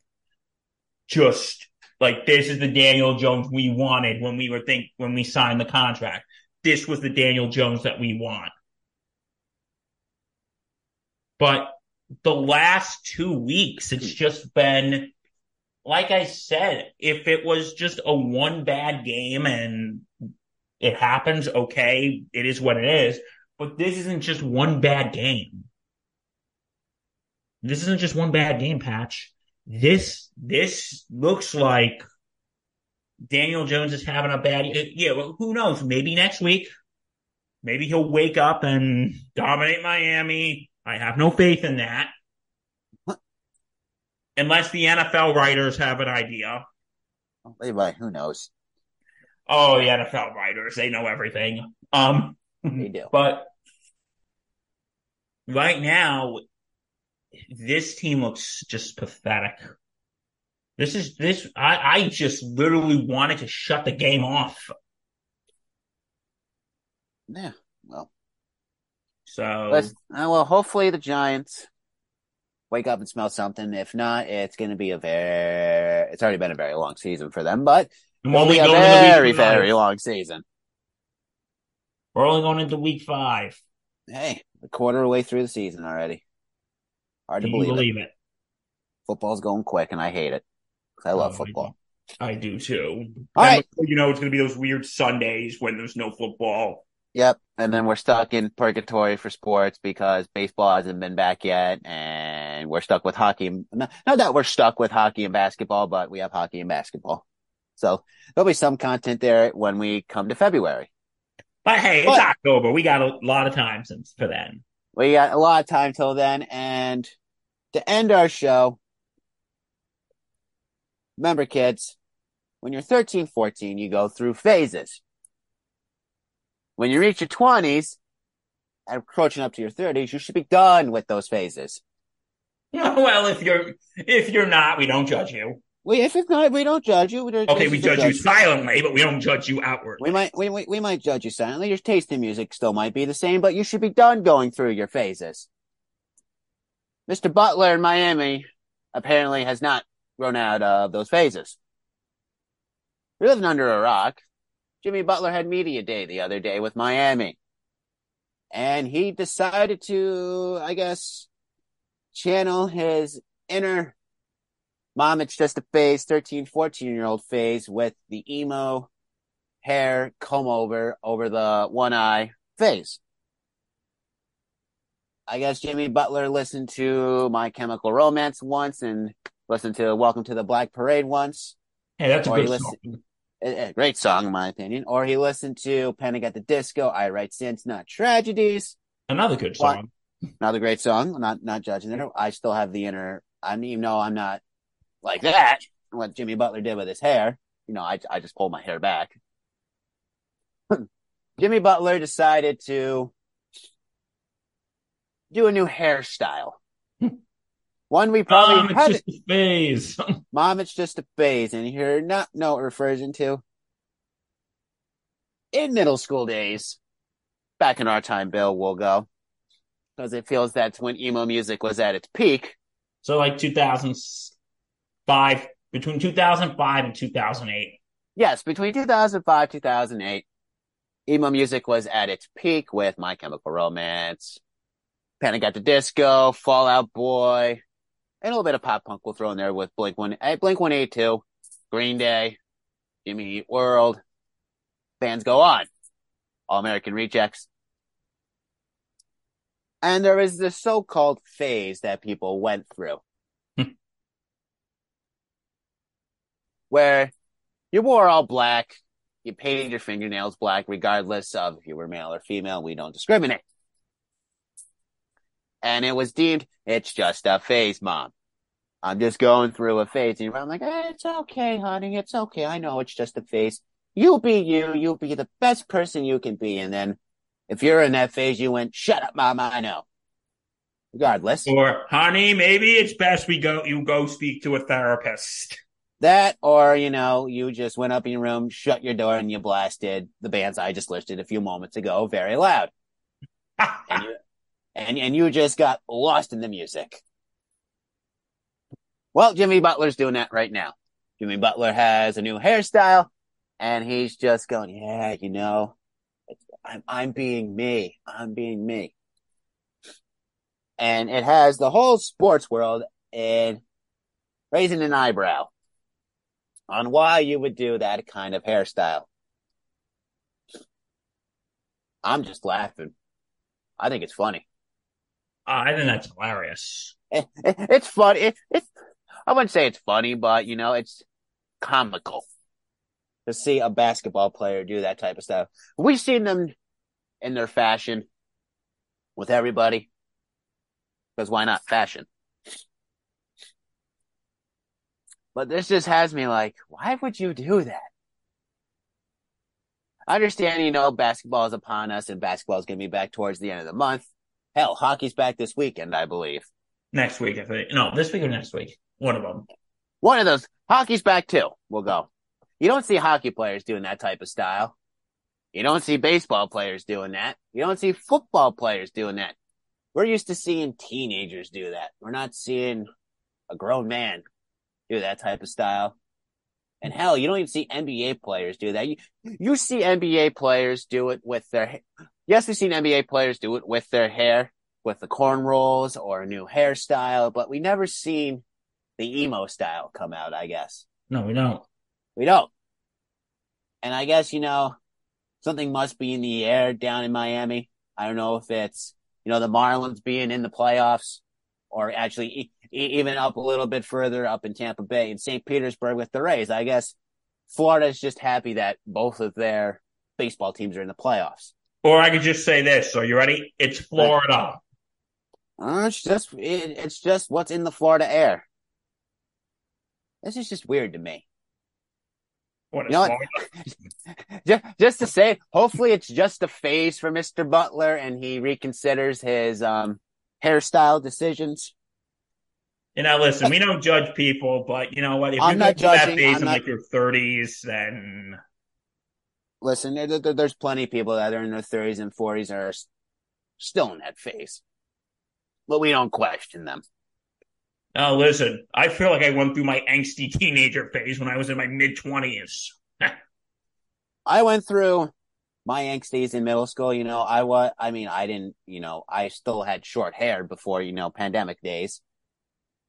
B: just like this is the Daniel Jones we wanted when we were think when we signed the contract. This was the Daniel Jones that we want. But the last two weeks, it's just been like I said, if it was just a one bad game and it happens, okay, it is what it is. But this isn't just one bad game. This isn't just one bad game, Patch. This this looks like Daniel Jones is having a bad. Yeah, well, who knows? Maybe next week, maybe he'll wake up and dominate Miami. I have no faith in that unless the NFL writers have an idea.
A: Anyway, who knows?
B: Oh, the NFL writers, they know everything. Um,
A: they do.
B: But right now, this team looks just pathetic. This is this. I I just literally wanted to shut the game off.
A: Yeah. Well.
B: So.
A: Let's, uh, well, hopefully the Giants wake up and smell something. If not, it's going to be a very, it's already been a very long season for them, but it'll be a very, very long season.
B: We're only going into week five.
A: Hey, a quarter of the way through the season already. Hard to believe,
B: believe it. it.
A: Football's going quick and I hate it. I love oh, football.
B: I do, I do too.
A: All right.
B: You know, it's going to be those weird Sundays when there's no football.
A: Yep. And then we're stuck in purgatory for sports because baseball hasn't been back yet. And we're stuck with hockey. Not, not that we're stuck with hockey and basketball, but we have hockey and basketball. So there'll be some content there when we come to February.
B: But hey, it's but, October. We got a lot of time since for then.
A: We got a lot of time till then. And to end our show, remember kids, when you're 13, 14, you go through phases. When you reach your 20s and approaching up to your 30s, you should be done with those phases.
B: Well, if you're if you're not, we don't judge you.
A: We, if it's not, we don't judge you.
B: We don't, okay, we judge, judge you silently, but we don't judge you outwardly.
A: We might, we, we, we might judge you silently. Your taste in music still might be the same, but you should be done going through your phases. Mr. Butler in Miami apparently has not grown out of those phases. You're living under a rock. Jimmy Butler had media day the other day with Miami. And he decided to, I guess, channel his inner mom, it's just a phase, 13, 14 year old phase with the emo hair comb over, over the one eye phase. I guess Jimmy Butler listened to My Chemical Romance once and listened to Welcome to the Black Parade once.
B: Hey, that's a good listened, song
A: a, great song in my opinion. Or he listened to Panic at the Disco, I Write Sins, Not Tragedies.
B: Another good song.
A: Another great song. not not judging it. I still have the inner. I even know I'm not like that. What Jimmy Butler did with his hair. You know, I I just pulled my hair back. Jimmy Butler decided to do a new hairstyle. One we probably
B: Mom, it's just a phase.
A: Mom, it's just a phase, and here not know it refers into in middle school days. Back in our time, Bill we'll go because it feels that's when emo music was at its peak.
B: So, like 2005, between 2005 and 2008.
A: Yes, between 2005 2008, emo music was at its peak with My Chemical Romance, Panic at the Disco, Fall Out Boy, and a little bit of pop punk we'll throw in there with Blink One, eh, Blink One Eight Two, Green Day, Jimmy Eat World. Bands go on. All American Rejects. And there is this so-called phase that people went through. Hmm. where you wore all black, you painted your fingernails black, regardless of if you were male or female. We don't discriminate and it was deemed it's just a phase, mom. I'm just going through a phase. And I'm like, eh, it's okay, honey. It's okay. I know it's just a phase. you be you, you be the best person you can be. And then if you're in that phase, you went, shut up, mama, I know. Regardless.
B: Or, honey, maybe it's best we go, you go speak to a therapist.
A: That, or, you know, you just went up in your room, shut your door, and you blasted the bands I just listed a few moments ago very loud. and you, and, and you just got lost in the music. Well, Jimmy Butler's doing that right now. Jimmy Butler has a new hairstyle and he's just going, yeah, you know, I'm, I'm being me. I'm being me. And it has the whole sports world in raising an eyebrow on why you would do that kind of hairstyle. I'm just laughing. I think it's funny.
B: Uh, I think that's hilarious.
A: It, it, it's funny. It, it's I wouldn't say it's funny, but you know, it's comical to see a basketball player do that type of stuff. We've seen them in their fashion with everybody. Because why not fashion? But this just has me like, why would you do that? I understand, you know, basketball is upon us and basketball is going to be back towards the end of the month. Hell, hockey's back this weekend, I believe.
B: Next week, I think. No, this week or next week. One of them.
A: One of those. Hockey's back too. We'll go. You don't see hockey players doing that type of style. You don't see baseball players doing that. You don't see football players doing that. We're used to seeing teenagers do that. We're not seeing a grown man do that type of style. And hell, you don't even see NBA players do that. You, you see NBA players do it with their, yes, we've seen NBA players do it with their hair, with the cornrows or a new hairstyle, but we never seen the emo style come out, I guess.
B: No, we don't.
A: We don't. And I guess, you know, something must be in the air down in Miami. I don't know if it's, you know, the Marlins being in the playoffs or actually e- even up a little bit further up in Tampa Bay and St. Petersburg with the Rays. I guess Florida's just happy that both of their baseball teams are in the playoffs.
B: Or I could just say this. Are you ready? It's Florida.
A: Uh, it's just it, it's just what's in the Florida air. This is just weird to me.
B: What
A: You know what? just, just to say, hopefully it's just a phase for Mr. Butler and he reconsiders his um hairstyle decisions.
B: You know, listen, we don't judge people, but you know what? If
A: I'm
B: you're
A: not
B: through that
A: judging,
B: phase
A: I'm
B: in
A: not-
B: like your 30s, then
A: Listen, there, there- there's plenty of people that are in their 30s and 40s are still in that phase, but we don't question them.
B: oh, listen, I feel like I went through my angsty teenager phase when I was in my mid 20s.
A: I went through my angsties in middle school. You know, I was, I mean, I didn't, you know, I still had short hair before, you know, pandemic days.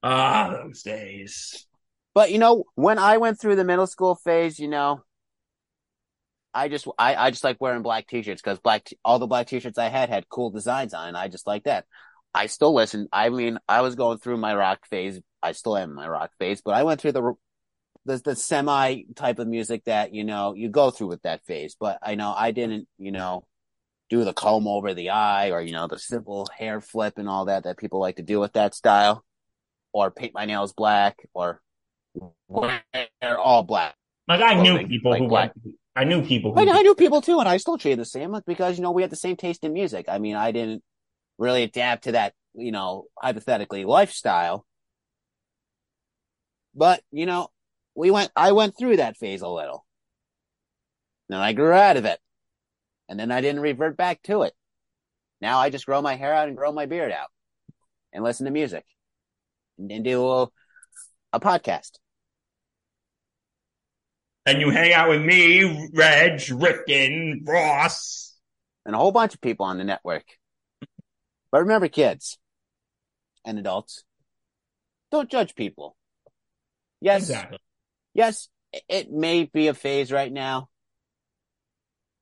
B: Ah, those days.
A: But you know, when I went through the middle school phase, you know, I just I, I just like wearing black t-shirts because black t- all the black t-shirts I had had cool designs on, and I just like that. I still listen. I mean, I was going through my rock phase. I still am in my rock phase, but I went through the the the semi type of music that you know you go through with that phase. But I know I didn't, you know, do the comb over the eye or you know the simple hair flip and all that that people like to do with that style, or paint my nails black or wear all black.
B: Like I knew people
A: like
B: who
A: black.
B: went, I knew people who
A: I, I knew people too, and I still treated the same like, because you know we had the same taste in music. I mean, I didn't really adapt to that, you know, hypothetically lifestyle. But you know, we went. I went through that phase a little. Then I grew out of it, and then I didn't revert back to it. Now I just grow my hair out and grow my beard out, and listen to music, and, and do a, a podcast.
B: And you hang out with me, Reg, Rifkin, Ross.
A: and a whole bunch of people on the network. But remember, kids and adults, don't judge people. Yes,
B: Exactly.
A: yes, it- it may be a phase right now.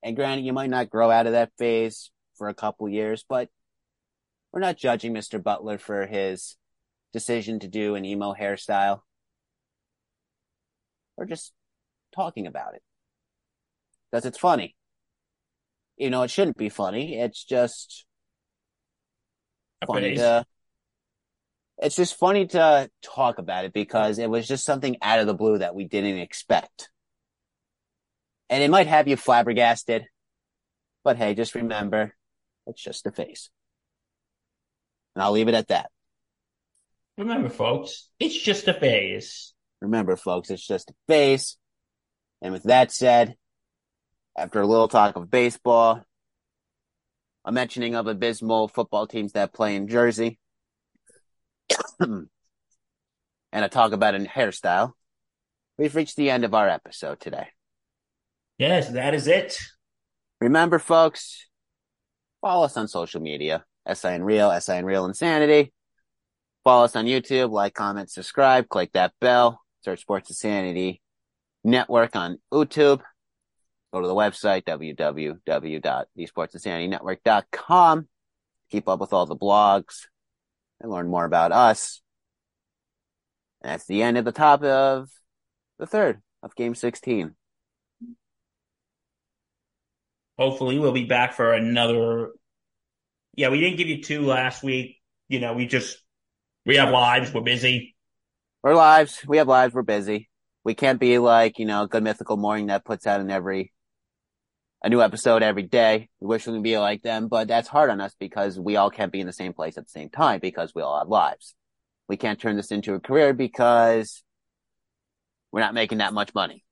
A: And granted, you might not grow out of that phase for a couple years, but we're not judging Mr. Butler for his decision to do an emo hairstyle. We're just talking about it. Because it's funny. You know, it shouldn't be funny. It's just funny
B: phase.
A: to it's just funny to talk about it because it was just something out of the blue that we didn't expect. And it might have you flabbergasted. But hey, just remember, it's just a face. And I'll leave it at that.
B: Remember, folks, it's just a phase.
A: Remember, folks, it's just a face. And with that said, after a little talk of baseball, a mentioning of abysmal football teams that play in Jersey, and a talk about a hairstyle, we've reached the end of our episode today.
B: Yes, that is it.
A: Remember, folks, follow us on social media. SIN Real, SIN Real Insanity. Follow us on YouTube, like, comment, subscribe, click that bell, search Sports Insanity Network on YouTube. Go to the website, www.thesportsinsanitynetwork.com. Keep up with all the blogs and learn more about us. And that's the end of the top of the third of game 16.
B: Hopefully, we'll be back for another. Yeah, we didn't give you two last week. You know, we just we have lives. We're busy.
A: We're lives. We have lives. We're busy. We can't be like, you know, Good Mythical Morning that puts out an every, a new episode every day. We wish we could be like them, but that's hard on us because we all can't be in the same place at the same time because we all have lives. We can't turn this into a career because we're not making that much money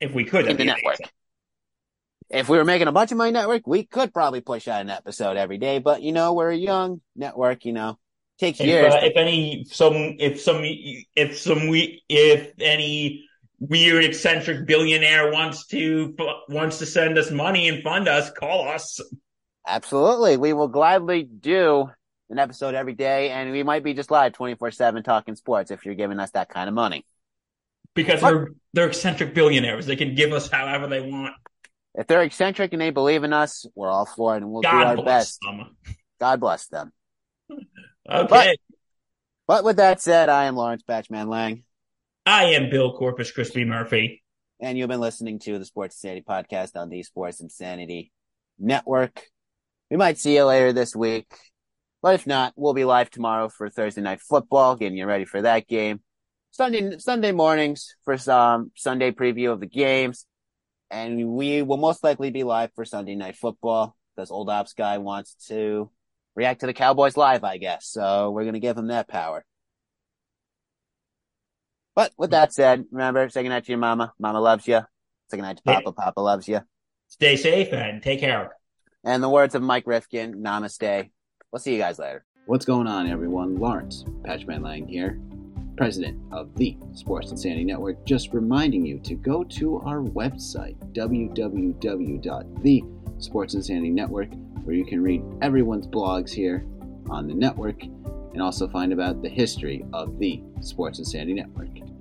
B: If we could,
A: in the network.
B: amazing.
A: If we were making a bunch of money network, we could probably push out an episode every day, but you know, we're a young network, you know, takes
B: If,
A: years.
B: uh, if any some if some if some we if any weird eccentric billionaire wants to wants to send us money and fund us, call us.
A: Absolutely. We will gladly do an episode every day and we might be just live 24 seven talking sports if you're giving us that kind of money.
B: Because
A: What?
B: they're they're eccentric billionaires. They can give us however they want.
A: If they're eccentric and they believe in us, we're all for it and we'll do our best.
B: them.
A: God bless them.
B: Okay.
A: But with that said, I am Lawrence Patchman Lang
B: I am Bill Corpus Crispy Murphy.
A: and you've been listening to the Sports Insanity podcast on the Sports Insanity Network. We might see you later this week. But if not, we'll be live tomorrow for Thursday night football, getting you ready for that game. Sunday Sunday mornings for some Sunday preview of the games. And we will most likely be live for Sunday night football because old ops guy wants to react to the Cowboys live, I guess. So we're gonna give him that power. But with that said, remember, say goodnight to your mama. Mama loves you. Say goodnight to
B: Yeah.
A: Papa. Papa loves you.
B: Stay safe and take care.
A: And the words of Mike Rifkin, namaste. We'll see you guys later. What's going on, everyone? Lawrence Patchman Lang here, president of the Sports Insanity Network. Just reminding you to go to our website, www.thesportsinsanitynetwork, where you can read everyone's blogs here on the network and also find about the history of the Sports Insanity Network.